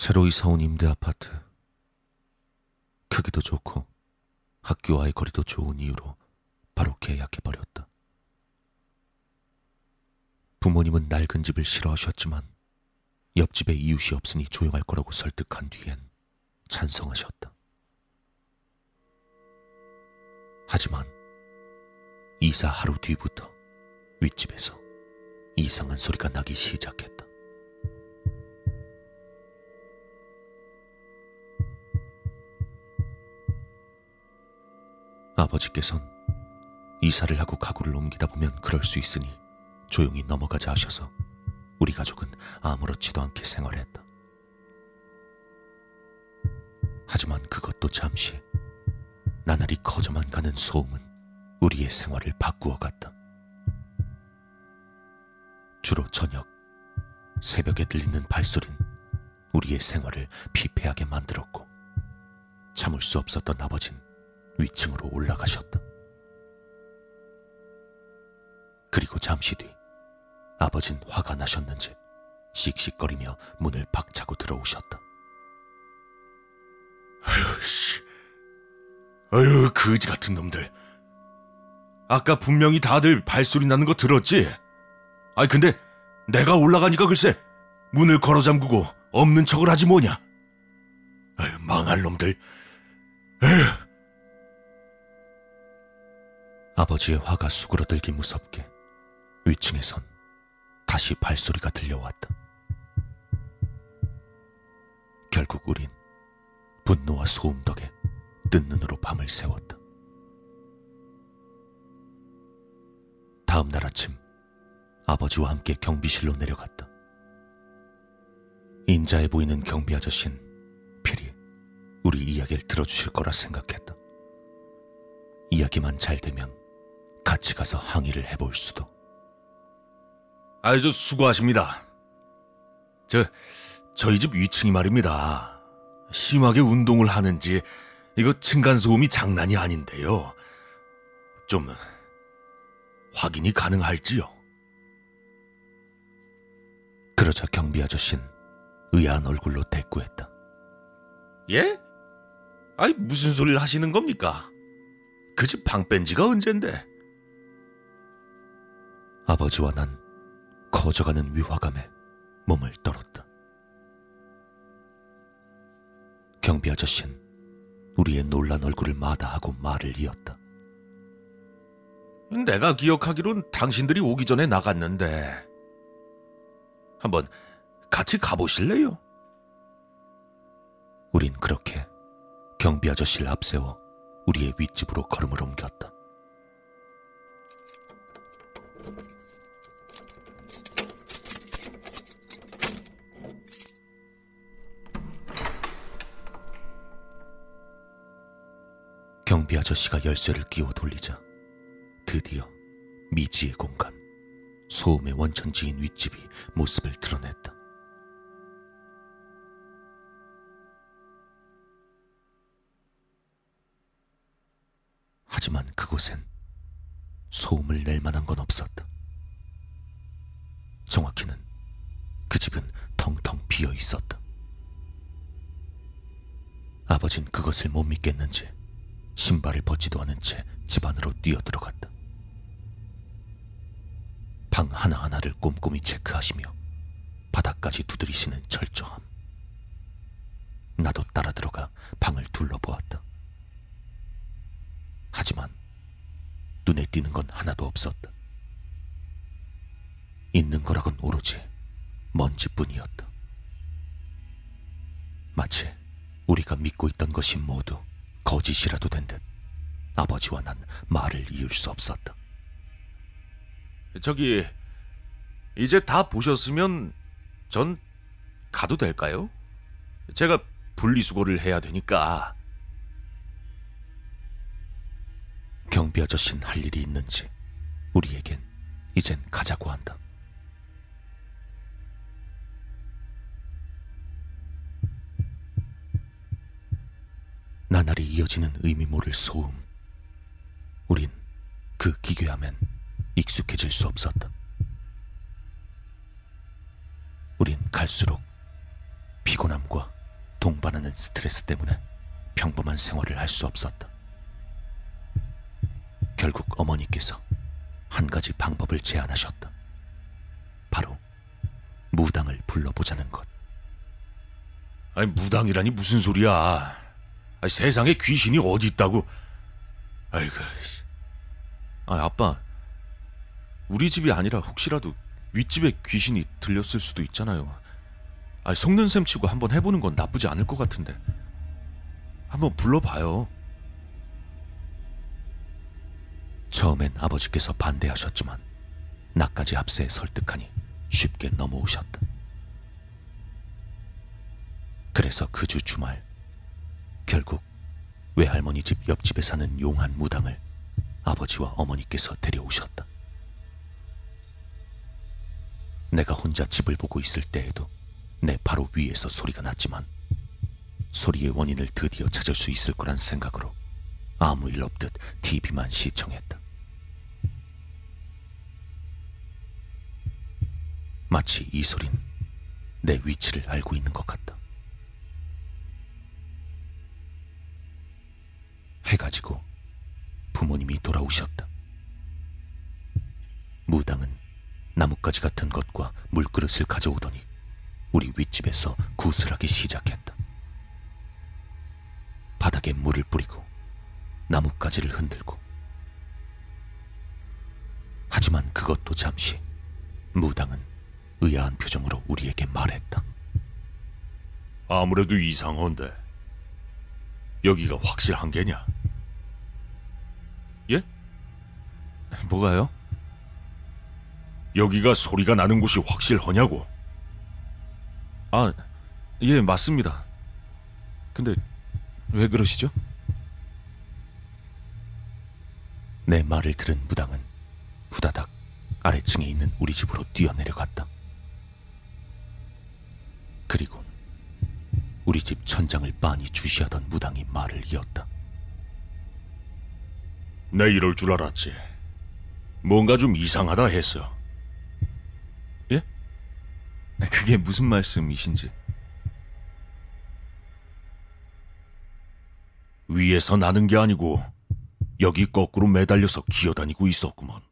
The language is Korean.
새로 이사 온 임대 아파트. 크기도 좋고 학교와의 거리도 좋은 이유로 바로 계약해버렸다. 부모님은 낡은 집을 싫어하셨지만 옆집에 이웃이 없으니 조용할 거라고 설득한 뒤엔 찬성하셨다. 하지만 이사 하루 뒤부터 윗집에서 이상한 소리가 나기 시작했다. 아버지께선 이사를 하고 가구를 옮기다 보면 그럴 수 있으니 조용히 넘어가자 하셔서 우리 가족은 아무렇지도 않게 생활했다. 하지만 그것도 잠시 나날이 커져만 가는 소음은 우리의 생활을 바꾸어 갔다. 주로 저녁, 새벽에 들리는 발소린 우리의 생활을 피폐하게 만들었고 참을 수 없었던 아버진 위층으로 올라가셨다. 그리고 잠시 뒤 아버진 화가 나셨는지 씩씩거리며 문을 박차고 들어오셨다. 아유, 씨. 아유, 거지 같은 놈들. 아까 분명히 다들 발소리 나는 거 들었지? 아니, 근데 내가 올라가니까 글쎄, 문을 걸어 잠그고 없는 척을 하지 뭐냐? 아유, 망할 놈들. 에휴. 아버지의 화가 수그러들기 무섭게 위층에선 다시 발소리가 들려왔다. 결국 우린 분노와 소음 덕에 뜬 눈으로 밤을 새웠다. 다음 날 아침 아버지와 함께 경비실로 내려갔다. 인자해 보이는 경비 아저씨는 필히 우리 이야기를 들어주실 거라 생각했다. 이야기만 잘 되면 같이 가서 항의를 해볼 수도. 아유, 저 수고하십니다. 저, 저희 집 위층이 말입니다. 심하게 운동을 하는지, 이거 층간 소음이 장난이 아닌데요. 좀, 확인이 가능할지요? 그러자 경비 아저씨는 의아한 얼굴로 대꾸했다. 예? 아니, 무슨 소리를 하시는 겁니까? 그 집 방 뺀 지가 언젠데? 아버지와 난 커져가는 위화감에 몸을 떨었다. 경비 아저씨는 우리의 놀란 얼굴을 마다하고 말을 이었다. 내가 기억하기론 당신들이 오기 전에 나갔는데 한번 같이 가보실래요? 우린 그렇게 경비 아저씨를 앞세워 우리의 윗집으로 걸음을 옮겼다. 경비 아저씨가 열쇠를 끼워 돌리자 드디어 미지의 공간, 소음의 원천지인 윗집이 모습을 드러냈다. 하지만 그곳엔 소음을 낼 만한 건 없었다. 정확히는 그 집은 텅텅 비어 있었다. 아버진 그것을 못 믿겠는지 신발을 벗지도 않은 채 집 안으로 뛰어들어갔다. 방 하나하나를 꼼꼼히 체크하시며 바닥까지 두드리시는 철저함. 나도 따라 들어가 방을 둘러보았다. 하지만 눈에 띄는 건 하나도 없었다. 있는 거라곤 오로지 먼지뿐이었다. 마치 우리가 믿고 있던 것이 모두 거짓이라도 된 듯 아버지와 난 말을 이을 수 없었다. 저기 이제 다 보셨으면 전 가도 될까요? 제가 분리수거를 해야 되니까 경비 아저씨는 할 일이 있는지 우리에겐 이젠 가자고 한다. 나날이 이어지는 의미 모를 소음. 우린 그 기괴함엔 익숙해질 수 없었다. 우린 갈수록 피곤함과 동반하는 스트레스 때문에 평범한 생활을 할 수 없었다. 결국 어머니께서 한 가지 방법을 제안하셨다. 바로 무당을 불러보자는 것. 아니 무당이라니 무슨 소리야? 세상에 귀신이 어디 있다고? 아이고, 씨. 아, 아빠. 우리 집이 아니라 혹시라도 윗집에 귀신이 들렸을 수도 있잖아요. 아, 속는 셈 치고 한번 해보는 건 나쁘지 않을 것 같은데. 한번 불러봐요. 처음엔 아버지께서 반대하셨지만 나까지 앞세 설득하니 쉽게 넘어오셨다. 그래서 그 주 주말 결국 외할머니 집 옆집에 사는 용한 무당을 아버지와 어머니께서 데려오셨다. 내가 혼자 집을 보고 있을 때에도 내 바로 위에서 소리가 났지만 소리의 원인을 드디어 찾을 수 있을 거란 생각으로 아무 일 없듯 TV만 시청했다. 마치 이 소린 내 위치를 알고 있는 것 같다. 해가 지고 부모님이 돌아오셨다. 무당은 나뭇가지 같은 것과 물그릇을 가져오더니 우리 윗집에서 구슬하기 시작했다. 바닥에 물을 뿌리고 나뭇가지를 흔들고 하지만 그것도 잠시 무당은 의아한 표정으로 우리에게 말했다. 아무래도 이상한데 여기가 확실한 게냐? 뭐가요? 여기가 소리가 나는 곳이 확실하냐고? 아, 예, 맞습니다. 근데 왜 그러시죠? 내 말을 들은 무당은 후다닥 아래층에 있는 우리 집으로 뛰어내려갔다. 그리고 우리 집 천장을 빤히 주시하던 무당이 말을 이었다. 내 이럴 줄 알았지. 뭔가 좀 이상하다 했어. 예? 그게 무슨 말씀이신지. 위에서 나는 게 아니고 여기 거꾸로 매달려서 기어다니고 있었구먼.